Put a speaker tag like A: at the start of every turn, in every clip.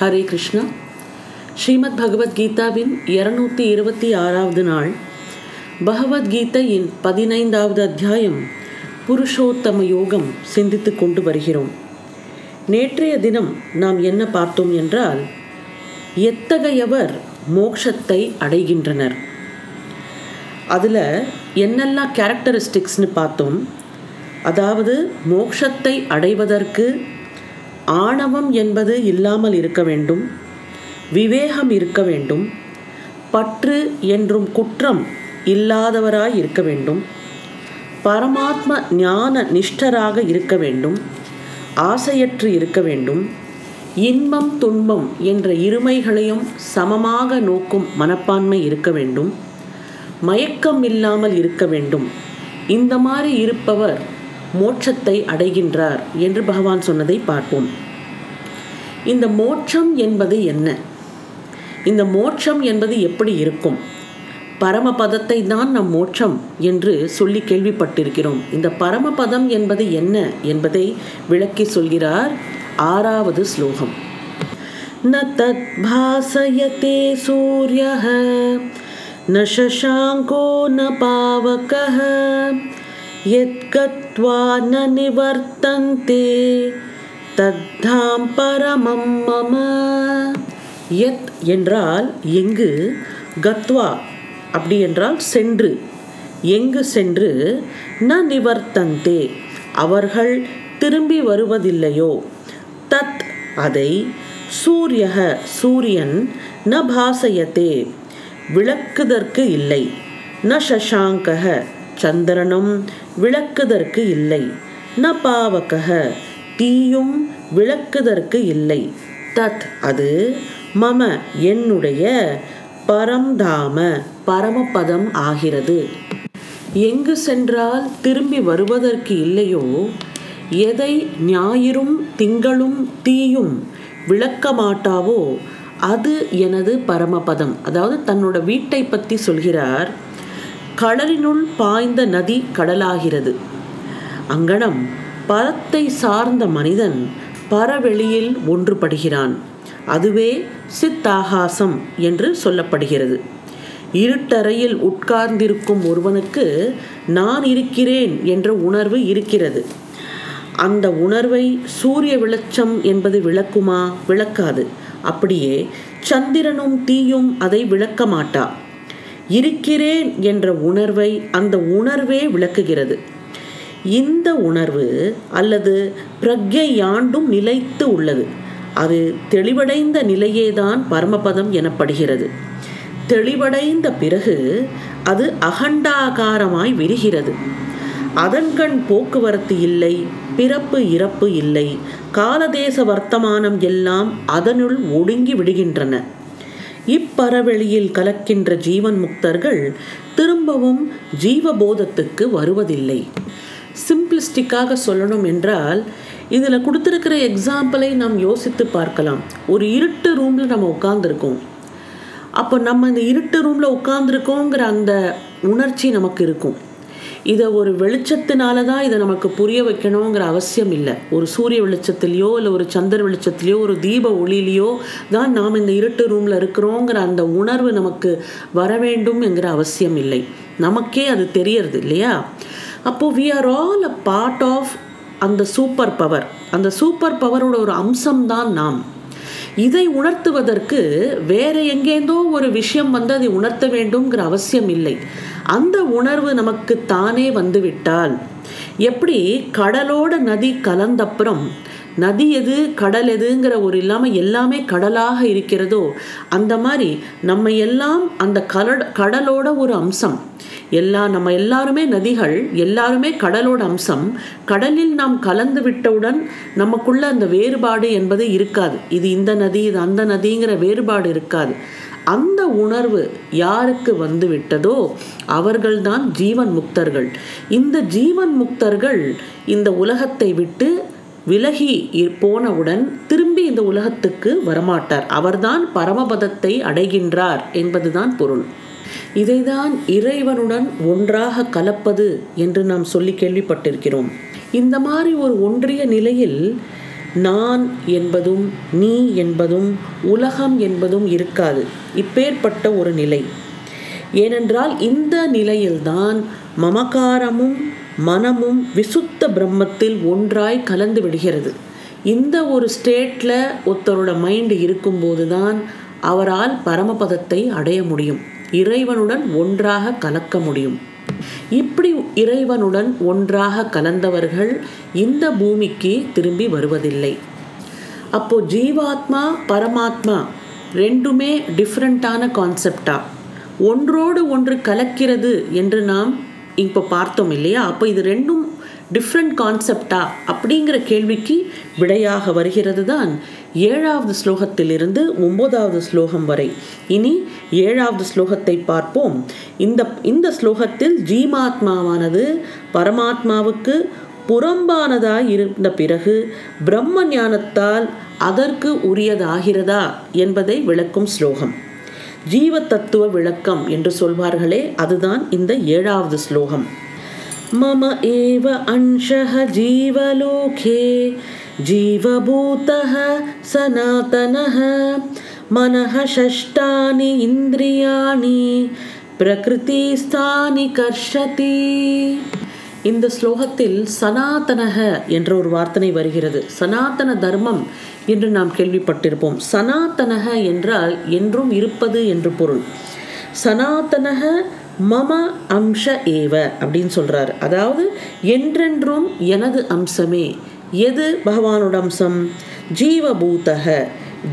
A: ஹரே கிருஷ்ணா. ஸ்ரீமத் பகவத்கீதாவின் இருநூத்தி இருபத்தி ஆறாவது நாள். பகவத்கீதையின் பதினைந்தாவது அத்தியாயம் புருஷோத்தம யோகம் சிந்தித்து கொண்டு வருகிறோம். நேற்றைய தினம் நாம் என்ன பார்த்தோம் என்றால் எத்தகையவர் மோட்சத்தை அடைகின்றனர்? அதில் என்னெல்லாம் கேரக்டரிஸ்டிக்ஸ்னு பார்த்தோம். அதாவது மோக்ஷத்தை அடைவதற்கு ஆணவம் என்பது இல்லாமல் இருக்க வேண்டும் விவேகம் இருக்க வேண்டும் பற்று என்றும் குற்றம் இல்லாதவராய் இருக்க வேண்டும் பரமாத்ம ஞான நிஷ்டராக இருக்க வேண்டும் ஆசையற்று இருக்க வேண்டும் இன்பம் துன்பம் என்ற இருமைகளையும் சமமாக நோக்கும் மனப்பான்மை இருக்க வேண்டும் மயக்கம் இல்லாமல் இருக்க வேண்டும். இந்த மாதிரி இருப்பவர் மோட்சத்தை அடைகின்றார் என்று பகவான் சொன்னதை பார்ப்போம். இந்த மோட்சம் என்பது என்ன? இந்த மோட்சம் என்பது எப்படி இருக்கும்? பரமபதத்தை தான் நம் மோட்சம் என்று சொல்லி கேள்விப்பட்டிருக்கிறோம். இந்த பரமபதம் என்பது என்ன என்பதை விளக்கி சொல்கிறார் ஆறாவது ஸ்லோகம். ந தத் பாசயத்தே சூரிய ந சசாங்கோ ந பாவக எத்கத்வா ந நிவர்த்தந்தே தத்தாம் பரமம் மம. எத் என்றால் எங்கு? கத்வா. அப்படி என்றால் சென்று. எங்கு சென்று? ந நிவர்த்தந்தே. அவர்கள் திரும்பி வருவதில்லையோ? தத் அதை சூரியக சூரியன் ந பாசயத்தே. விளக்குதற்கு இல்லை. ந சசாங்கக சந்திரனும் விளக்குதற்கு இல்லை. ந பாவகக தீயும் விளக்குதற்கு இல்லை. தத் அது மம என்னுடைய பரம்தாம பரமபதம் ஆகிறது. எங்கு சென்றால் திரும்பி வருவதற்கு இல்லையோ? எதை ஞாயிறும் திங்களும் தீயும் விளக்க மாட்டாவோ அது எனது பரமபதம். அதாவது தன்னோட வீட்டை பற்றி சொல்கிறார். கடலினுள் பாய்ந்த நதி கடலாகிறது. அங்கனம் பரத்தை சார்ந்த மனிதன் பரவெளியில் ஒன்றுபடுகிறான். அதுவே சித்தாகாசம் என்று சொல்லப்படுகிறது. இருட்டறையில் உட்கார்ந்திருக்கும் ஒருவனுக்கு நான் இருக்கிறேன் என்ற உணர்வு இருக்கிறது. அந்த உணர்வை சூரிய வெளிச்சம் என்பது விளக்குமா? விளக்காது. அப்படியே சந்திரனும் தீயும் அதை விளக்க மாட்டா. இருக்கிறேன் என்ற உணர்வை அந்த உணர்வே விளக்குகிறது. இந்த உணர்வு அல்லது பிரக்ஞை யாண்டும் நிலைத்து உள்ளது. அது தெளிவடைந்த நிலையேதான் பரமபதம் எனப்படுகிறது. தெளிவடைந்த பிறகு அது அகண்டாகாரமாய் விரிகிறது. அதன்கண் போக்குவரத்து இல்லை பிறப்பு இறப்பு இல்லை காலதேச வர்த்தமானம் எல்லாம் அதனுள் ஒடுங்கி விடுகின்றன. இப்பறவெளியில் கலக்கின்ற ஜீவன் முக்தர்கள் திரும்பவும் ஜீவபோதத்துக்கு வருவதில்லை. சிம்பிளிஸ்டிக்காக சொல்லணும் என்றால் இதில் கொடுத்துருக்கிற எக்ஸாம்பிளை நாம் யோசித்து பார்க்கலாம். ஒரு இருட்டு ரூமில் நம்ம உட்காந்துருக்கோம் அப்போ நம்ம இந்த இருட்டு ரூமில் உட்காந்துருக்கோங்கிற அந்த உணர்ச்சி நமக்கு இருக்கும். இதை ஒரு வெளிச்சத்தினால தான் இதை நமக்கு புரிய வைக்கணுங்கிற அவசியம் இல்லை. ஒரு சூரிய வெளிச்சத்துலேயோ இல்லை ஒரு சந்திர வெளிச்சத்துலேயோ ஒரு தீப ஒளியிலையோ தான் நாம் இந்த இருட்டு ரூமில் இருக்கிறோங்கிற அந்த உணர்வு நமக்கு வர வேண்டும் என்கிற அவசியம் இல்லை. நமக்கே அது தெரியறது இல்லையா? அப்போது we are all a part of அந்த சூப்பர் பவர் அந்த சூப்பர் பவரோட ஒரு அம்சம்தான் நாம். இதை உணர்த்துவதற்கு வேறு எங்கேந்தோ ஒரு விஷயம் வந்து அதை உணர்த்த வேண்டும்ங்கிற அவசியம் இல்லை. அந்த உணர்வு நமக்கு தானே வந்துவிட்டால் எப்படி கடலோட நதி கலந்தப்புறம் நதி எது கடல் எதுங்கிற ஒரு இல்லாமல் எல்லாமே கடலாக இருக்கிறதோ அந்த மாதிரி நம்ம எல்லாம் அந்த கலட கடலோட ஒரு அம்சம். எல்லா நம்ம எல்லாருமே நதிகள் எல்லாருமே கடலோட அம்சம். கடலில் நாம் கலந்து விட்டவுடன் நமக்குள்ள அந்த வேறுபாடு என்பது இருக்காது. இது இந்த நதி இது அந்த நதிங்கிற வேறுபாடு இருக்காது. அந்த உணர்வு யாருக்கு வந்து விட்டதோ அவர்கள்தான் ஜீவன் முக்தர்கள். இந்த ஜீவன் முக்தர்கள் இந்த உலகத்தை விட்டு விலகி போனவுடன் திரும்பி இந்த உலகத்துக்கு வரமாட்டார். அவர்தான் பரமபதத்தை அடைகின்றார் என்பதுதான் பொருள். இதைதான் இறைவனுடன் ஒன்றாக கலப்பது என்று நாம் சொல்லி கேள்விப்பட்டிருக்கிறோம். இந்த மாதிரி ஒரு ஒன்றிய நிலையில் நான் என்பதும் நீ என்பதும் உலகம் என்பதும் இருக்காது. இப்பேற்பட்ட ஒரு நிலை. ஏனென்றால் இந்த நிலையில்தான் மமகாரமும் மனமும் விசுத்த பிரம்மத்தில் ஒன்றாய் கலந்து விடுகிறது. இந்த ஒரு ஸ்டேட்டில் ஒருத்தரோட மைண்டு இருக்கும்போது தான் அவரால் பரமபதத்தை அடைய முடியும். இறைவனுடன் ஒன்றாக கலக்க முடியும். இப்படி இறைவனுடன் ஒன்றாக கலந்தவர்கள் இந்த பூமிக்கு திரும்பி வருவதில்லை. அப்போ ஜீவாத்மா பரமாத்மா ரெண்டுமே டிஃப்ரெண்ட்டான கான்செப்டா ஒன்றோடு ஒன்று கலக்கிறது என்று நாம் இப்போ பார்த்தோம் இல்லையா? அப்போ இது ரெண்டும் டிஃப்ரெண்ட் கான்செப்டா அப்படிங்கிற கேள்விக்கு விடையாக வருகிறது தான் ஏழாவது ஸ்லோகத்திலிருந்து ஒன்பதாவது ஸ்லோகம் வரை. இனி ஏழாவது ஸ்லோகத்தை பார்ப்போம். இந்த இந்த ஸ்லோகத்தில் ஜீமாத்மாவானது பரமாத்மாவுக்கு புறம்பானதாய் இருந்த பிறகு பிரம்ம ஞானத்தால் அதற்கு உரியதாகிறதா என்பதை விளக்கும் ஸ்லோகம். ஜீவ தத்துவ விளக்கம் என்று சொல்வார்களே அதுதான் இந்த ஏழாவது ஸ்லோகம் मम एव अंशः जीवलोके जीवभूतः सनातनः मनः षष्ठानि इन्द्रियाणि பிரகிருதிஸ்தானி கர்ஷதி இந்த ஸ்லோகத்தில் சனாதனக என்ற ஒரு வார்த்தனை வருகிறது சனாதன தர்மம் என்று நாம் கேள்விப்பட்டிருப்போம். சனாதனக என்றால் என்றும் இருப்பது என்று பொருள். சனாத்தனக மம அம்ச ஏவ அப்படின்னு சொல்கிறார் அதாவது என்றென்றும் எனது அம்சமே. எது பகவானோட அம்சம்? ஜீவபூதக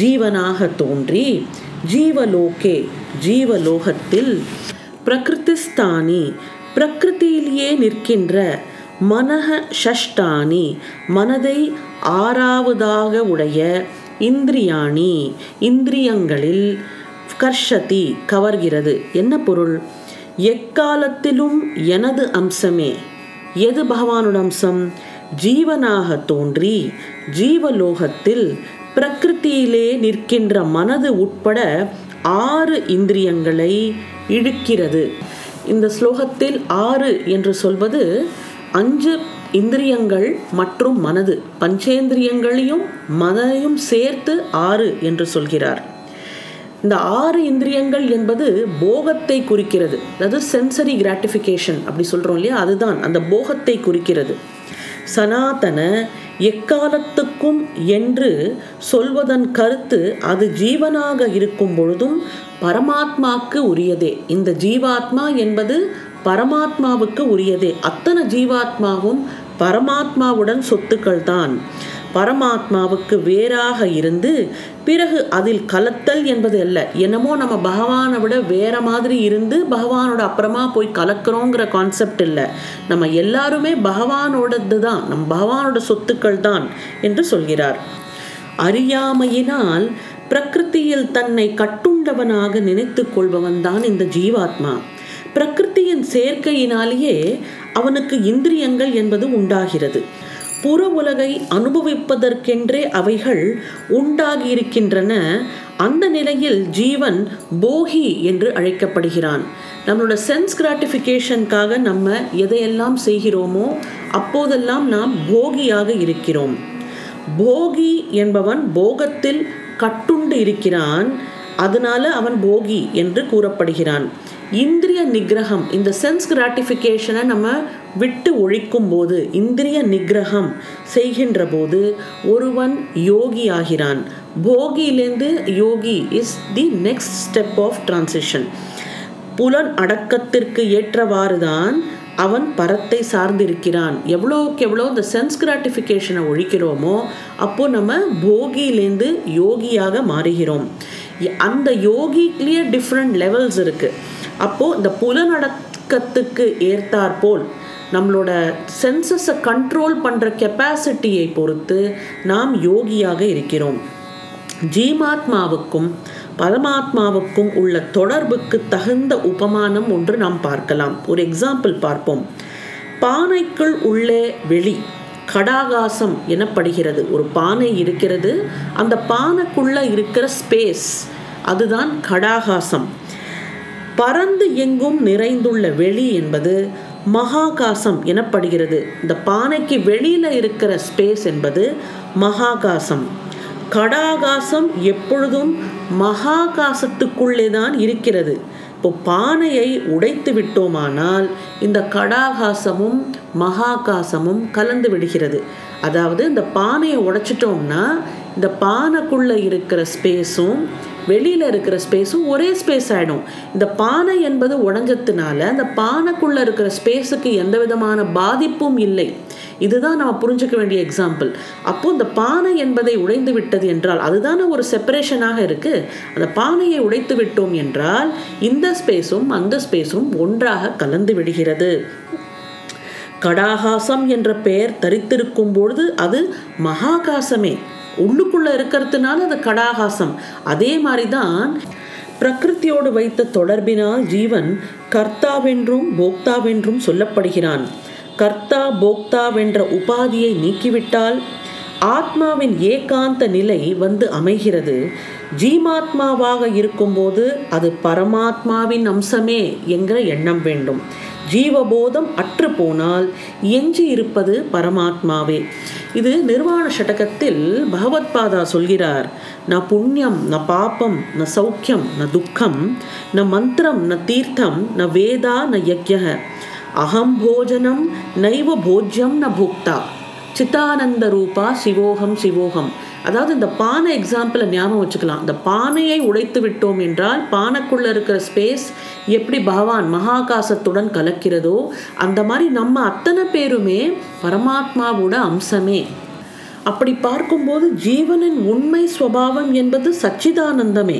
A: ஜீவனாக தோன்றி ஜீவலோகே ஜீவலோகத்தில் பிரகிருதிஸ்தானி பிரகிருதியிலேயே நிற்கின்ற மனக ஷஷ்டானி மனதை ஆறாவதாக உடைய இந்திரியாணி இந்திரியங்களில் கர்ஷதி கவர்கிறது. என்ன பொருள்? எக்காலத்திலும் எனது அம்சமே. எது பகவானோட அம்சம்? ஜீவனாக தோன்றி ஜீவலோகத்தில் பிரகிருத்தியிலே நிற்கின்ற மனது உட்பட ஆறு இந்திரியங்களை இழுக்கிறது. இந்த ஸ்லோகத்தில் ஆறு என்று சொல்வது அஞ்சு இந்திரியங்கள் மற்றும் மனது பஞ்சேந்திரியங்களையும் மனதையும் சேர்த்து ஆறு என்று சொல்கிறார். இந்த ஆறு இந்திரியங்கள் என்பது போகத்தை குறிக்கிறது. அதாவது சென்சரி கிராட்டிஃபிகேஷன் அப்படி சொல்கிறோம் இல்லையா? அதுதான் அந்த போகத்தை குறிக்கிறது. சனாதன எக்காலத்துக்கும் என்று சொல்வதன் கருத்து அது ஜீவனாக இருக்கும் பொழுதும் பரமாத்மாவுக்கு உரியதே. இந்த ஜீவாத்மா என்பது பரமாத்மாவுக்கு உரியதே. அத்தனை ஜீவாத்மாவும் பரமாத்மாவுடன் சொத்துக்கள் தான் பரமாத்மாவுக்கு வேறாக இருந்து பிறகு அதில் கலத்தல் என்பது அல்ல. என்னமோ நம்ம பகவானை விட வேற மாதிரி இருந்து பகவானோட அப்புறமா போய் கலக்கிறோங்கிற கான்செப்ட் இல்லை. நம்ம எல்லாருமே பகவானோடது தான் நம் பகவானோட சொத்துக்கள் தான் என்று சொல்கிறார். அறியாமையினால் பிரகிருத்தியில் தன்னை கட்டுண்டவனாக நினைத்து கொள்பவன் தான் இந்த ஜீவாத்மா. பிரகிருத்தியின் சேர்க்கையினாலேயே அவனுக்கு இந்திரியங்கள் என்பது உண்டாகிறது. புற உலகை அனுபவிப்பதற்கென்றே அவைகள் உண்டாகியிருக்கின்றன. அந்த நிலையில் ஜீவன் போகி என்று அழைக்கப்படுகிறான். நம்மளோட சென்ஸ் கிராட்டிஃபிகேஷனுக்காக நம்ம எதையெல்லாம் செய்கிறோமோ அப்போதெல்லாம் நாம் போகியாக இருக்கிறோம். போகி என்பவன் போகத்தில் கட்டுண்டு இருக்கிறான். அதனால அவன் போகி என்று கூறப்படுகிறான். இந்திரிய நிகிரகம் இந்த சென்ஸ் கிராட்டிஃபிகேஷனை நம்ம விட்டு ஒழிக்கும் போது இந்திரிய நிகிரகம் செய்கின்ற போது ஒருவன் யோகி ஆகிறான். போகியிலேருந்து yogi is the next step of transition புலன் அடக்கத்திற்கு ஏற்றவாறு தான் அவன் பரத்தை சார்ந்திருக்கிறான். எவ்வளோக்கு எவ்வளோ இந்த சென்ஸ் கிராட்டிஃபிகேஷனை ஒழிக்கிறோமோ அப்போது நம்ம போகியிலேருந்து யோகியாக மாறுகிறோம். அந்த யோகிலேயே டிஃப்ரெண்ட் லெவல்ஸ் இருக்குது அப்போது இந்த புலனடக்கத்துக்கு ஏற்றாற்போல் நம்மளோட சென்சஸை கண்ட்ரோல் பண்ணுற கெப்பாசிட்டியை பொறுத்து நாம் யோகியாக இருக்கிறோம். ஜீமாத்மாவுக்கும் பரமாத்மாவுக்கும் உள்ள தொடர்புக்கு தகுந்த உபமானம் ஒன்று நாம் பார்க்கலாம். ஒரு எக்ஸாம்பிள் பார்ப்போம். பானைக்குள் உள்ளே வெளி கடாகாசம் எனப்படுகிறது. ஒரு பானை இருக்கிறது. அந்த பானைக்குள்ளே இருக்கிற ஸ்பேஸ் அதுதான் கடாகாசம். பறந்து எங்கும் நிறைந்துள்ள வெளி என்பது மகாகாசம் எனப்படுகிறது. இந்த பானைக்கு வெளியில் இருக்கிற ஸ்பேஸ் என்பது மகாகாசம். கடாகாசம் எப்பொழுதும் மகாகாசத்துக்குள்ளே தான் இருக்கிறது. இப்போ பானையை உடைத்து விட்டோமானால் இந்த கடாகாசமும் மகாகாசமும் கலந்து விடுகிறது. அதாவது இந்த பானையை உடைச்சிட்டோம்னா இந்த பானைக்குள்ளே இருக்கிற ஸ்பேஸும் வெளியில் இருக்கிற ஸ்பேஸும் ஒரே ஸ்பேஸ் ஆகிடும் இந்த பானை என்பது உடஞ்சதுனால அந்த பானைக்குள்ளே இருக்கிற ஸ்பேஸுக்கு எந்த விதமான பாதிப்பும் இல்லை. இதுதான் நம்ம புரிஞ்சுக்க வேண்டிய எக்ஸாம்பிள் அப்போ இந்த பானை என்பதை உடைந்து விட்டது என்றால் அதுதானே ஒரு செப்பரேஷனாக இருக்கு? அந்த பானையை உடைத்து விட்டோம் என்றால் இந்த ஸ்பேஸும் அந்த ஸ்பேஸும் ஒன்றாக கலந்து விடுகிறது. கடாகாசம் என்ற பெயர் தரித்திருக்கும் பொழுது அது மகாகாசமே. உள்ளுக்குள்ள இருக்கிறதுனால அது கடாகாசம். அதே மாதிரி தான் பிரகிருத்தியோடு வைத்த தொடர்பினால் ஜீவன் கர்த்தாவென்றும் போக்தாவென்றும் சொல்லப்படுகிறான். கர்த்தா போக்தாவென்ற உபாதியை நீக்கிவிட்டால் ஆத்மாவின் ஏகாந்த நிலை வந்து அமைகிறது. ஜீமாத்மாவாக இருக்கும்போது அது பரமாத்மாவின் அம்சமே என்கிற எண்ணம் வேண்டும். ஜீவபோதம் அற்று போனால் எஞ்சி இருப்பது பரமாத்மாவே. இது நிர்வாண ஷடகத்தில் பகவத்பாதா சொல்கிறார் ந புண்ணியம் ந பாப்பம் ந சௌக்கியம் ந துக்கம் ந மந்திரம் ந தீர்த்தம் ந வேதா ந யக்ய அகம் போஜனம் நைவ போஜ்யம் ந புக்தா. சித்தானந்த ரூபா சிவோகம் சிவோகம். அதாவது இந்த பானை எக்ஸாம்பிளை ஞாபகம் வச்சுக்கலாம். இந்த பானையை உடைத்து விட்டோம் என்றால் பானைக்குள்ளே இருக்கிற ஸ்பேஸ் எப்படி பகவான் மகாகாசத்துடன் கலக்கிறதோ அந்த மாதிரி நம்ம அத்தனை பேருமே பரமாத்மாவோட அம்சமே. அப்படி பார்க்கும்போது ஜீவனின் உண்மை சுவாவம் என்பது சச்சிதானந்தமே.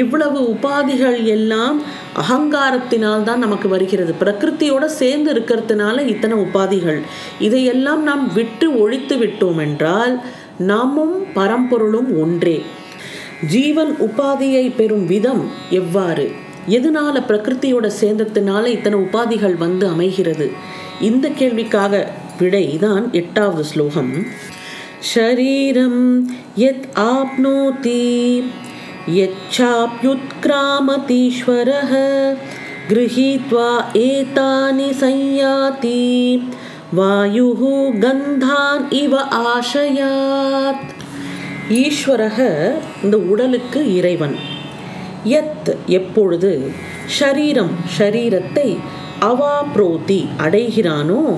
A: இவ்வளவு உபாதிகள் எல்லாம் அகங்காரத்தினால் தான் நமக்கு வருகிறது. பிரகிருத்தியோட சேர்ந்து இருக்கிறதுனால இத்தனை உபாதிகள். இதையெல்லாம் நாம் விட்டு ஒழித்து விட்டோம் என்றால் நாமும் பரம்பொருளும் ஒன்றே ஜீவன் உபாதியை பெறும் விதம் எவ்வாறு எதனால பிரகிருத்தியோட சேர்ந்ததுனால இத்தனை உபாதிகள் வந்து அமைகிறது இந்த கேள்விக்காக விடை தான் எட்டாவது ஸ்லோகம் ஷரீரம் யத் ஆப்னோதி यच्छाप्युत्क्रामतीश्वरः गृहीत्वा एतानि संयाति वायुः கந்தான் இவ ஆசையாத். ஈஸ்வரக இந்த உடலுக்கு இறைவன். எத் எப்பொழுது ஷரீரம் ஷரீரத்தை அவாப்ரோதி அடைகிறானோ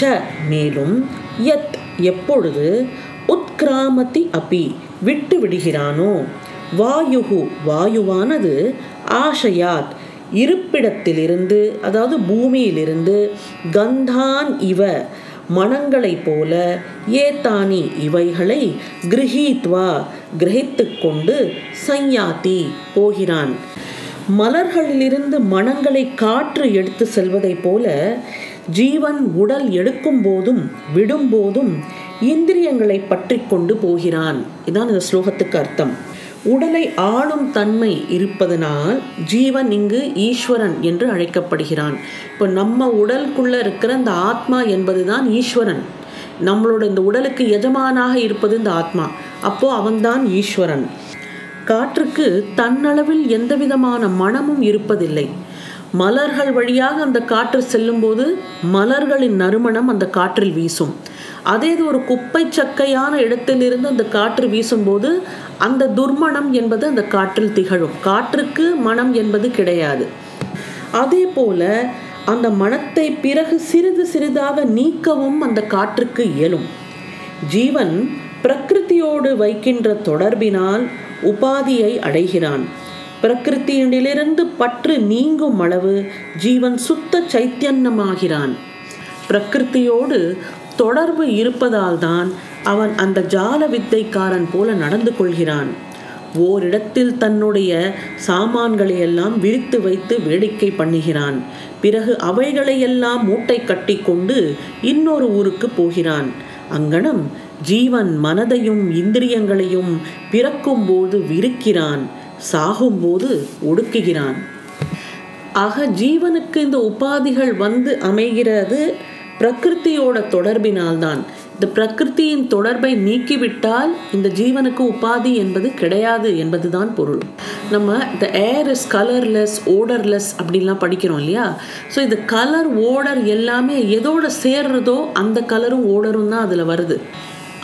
A: ச மேலும் யத் எப்பொழுது உத்கிராமதி அபி விட்டு விடுகிறானோ வாயுகு வாயுவானது ஆஷையாத் இருப்பிடத்திலிருந்து அதாவது பூமியிலிருந்து கந்தான் இவ மனங்களைப் போல ஏத்தானி இவைகளை கிரகித்வா கிரகித்து கொண்டு சஞ்ஞாத்தி போகிறான். மலர்களிலிருந்து மனங்களை காற்று எடுத்து செல்வதைப் போல ஜீவன் உடல் எடுக்கும் போதும் விடும் போதும் இந்திரியங்களை பற்றி கொண்டு போகிறான். இதான் இந்த ஸ்லோகத்துக்கு அர்த்தம். உடலை ஆளும் தன்மை இருப்பதனால் ஜீவன் இங்கு ஈஸ்வரன் என்று அழைக்கப்படுகிறான். இப்போ நம்ம உடலுக்குள்ளே இருக்கிற இந்த ஆத்மா என்பது தான் ஈஸ்வரன். நம்மளோட இந்த உடலுக்கு எஜமானாக இருப்பது இந்த ஆத்மா. அப்போது அவன்தான் ஈஸ்வரன். காற்றுக்கு தன்னளவில் எந்தவிதமான மனமும் இருப்பதில்லை. மலர்கள் வழியாக அந்த காற்று செல்லும்போது மலர்களின் நறுமணம் அந்த காற்றில் வீசும். அதே இது ஒரு குப்பை சக்கையான இடத்திலிருந்து அந்த காற்று வீசும்போது அந்த துர்மணம் என்பது அந்த காற்றில் திகழும். காற்றுக்கு மனம் என்பது கிடையாது. அதே போல அந்த மனத்தை பிறகு சிறிது சிறிதாக நீக்கவும் அந்த காற்றுக்கு இயலும். ஜீவன் பிரகிருத்தியோடு வைக்கின்ற தொடர்பினால் உபாதியை அடைகிறான். பிரகிருத்தியிலிருந்து பற்று நீங்கும் அளவு ஜீவன் சுத்த சைத்தன்யமாகிறான். பிரகிருத்தியோடு தொடர்பு இருப்பதால் தான் அவன் அந்த ஜால வித்தைக்காரன் போல நடந்து கொள்கிறான் ஓரிடத்தில் தன்னுடைய சாமான்களை எல்லாம் விரித்து வைத்து வேடிக்கை பண்ணுகிறான். பிறகு அவைகளையெல்லாம் மூட்டை கட்டி கொண்டு இன்னொரு ஊருக்கு போகிறான். அங்கனம் ஜீவன் மனதையும் இந்திரியங்களையும் பிறக்கும்போது விருக்கிறான் சாகும்போது ஒடுக்குகிறான். ஆக ஜீவனுக்கு இந்த உபாதிகள் வந்து அமைகிறது பிரகிருத்தியோட தொடர்பினால்தான். இந்த பிரகிருத்தியின் தொடர்பை நீக்கிவிட்டால் இந்த ஜீவனுக்கு உபாதி என்பது கிடையாது என்பதுதான் பொருள். நம்ம the air is colourless odourless அப்படின்லாம் படிக்கிறோம் இல்லையா? ஸோ இந்த கலர் ஓடர் எல்லாமே எதோட சேர்றதோ அந்த கலரும் ஓடரும் தான் அதில் வருது.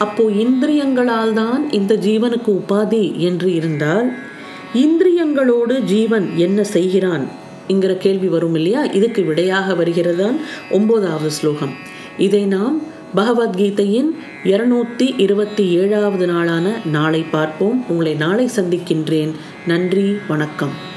A: அப்போது இந்திரியங்களால் தான் இந்த ஜீவனுக்கு உபாதி என்று இருந்தால் இந்திரியங்களோடு ஜீவன் என்ன செய்கிறான்? என்கிற கேள்வி வரும் இல்லையா? இதுக்கு விடையாக வருகிறதான் ஒன்பதாவது ஸ்லோகம். இதை நாம் பகவத்கீதையின் இருநூத்தி இருபத்தி ஏழாவது நாளான நாளை பார்ப்போம். உங்களை நாளை சந்திக்கின்றேன். நன்றி வணக்கம்.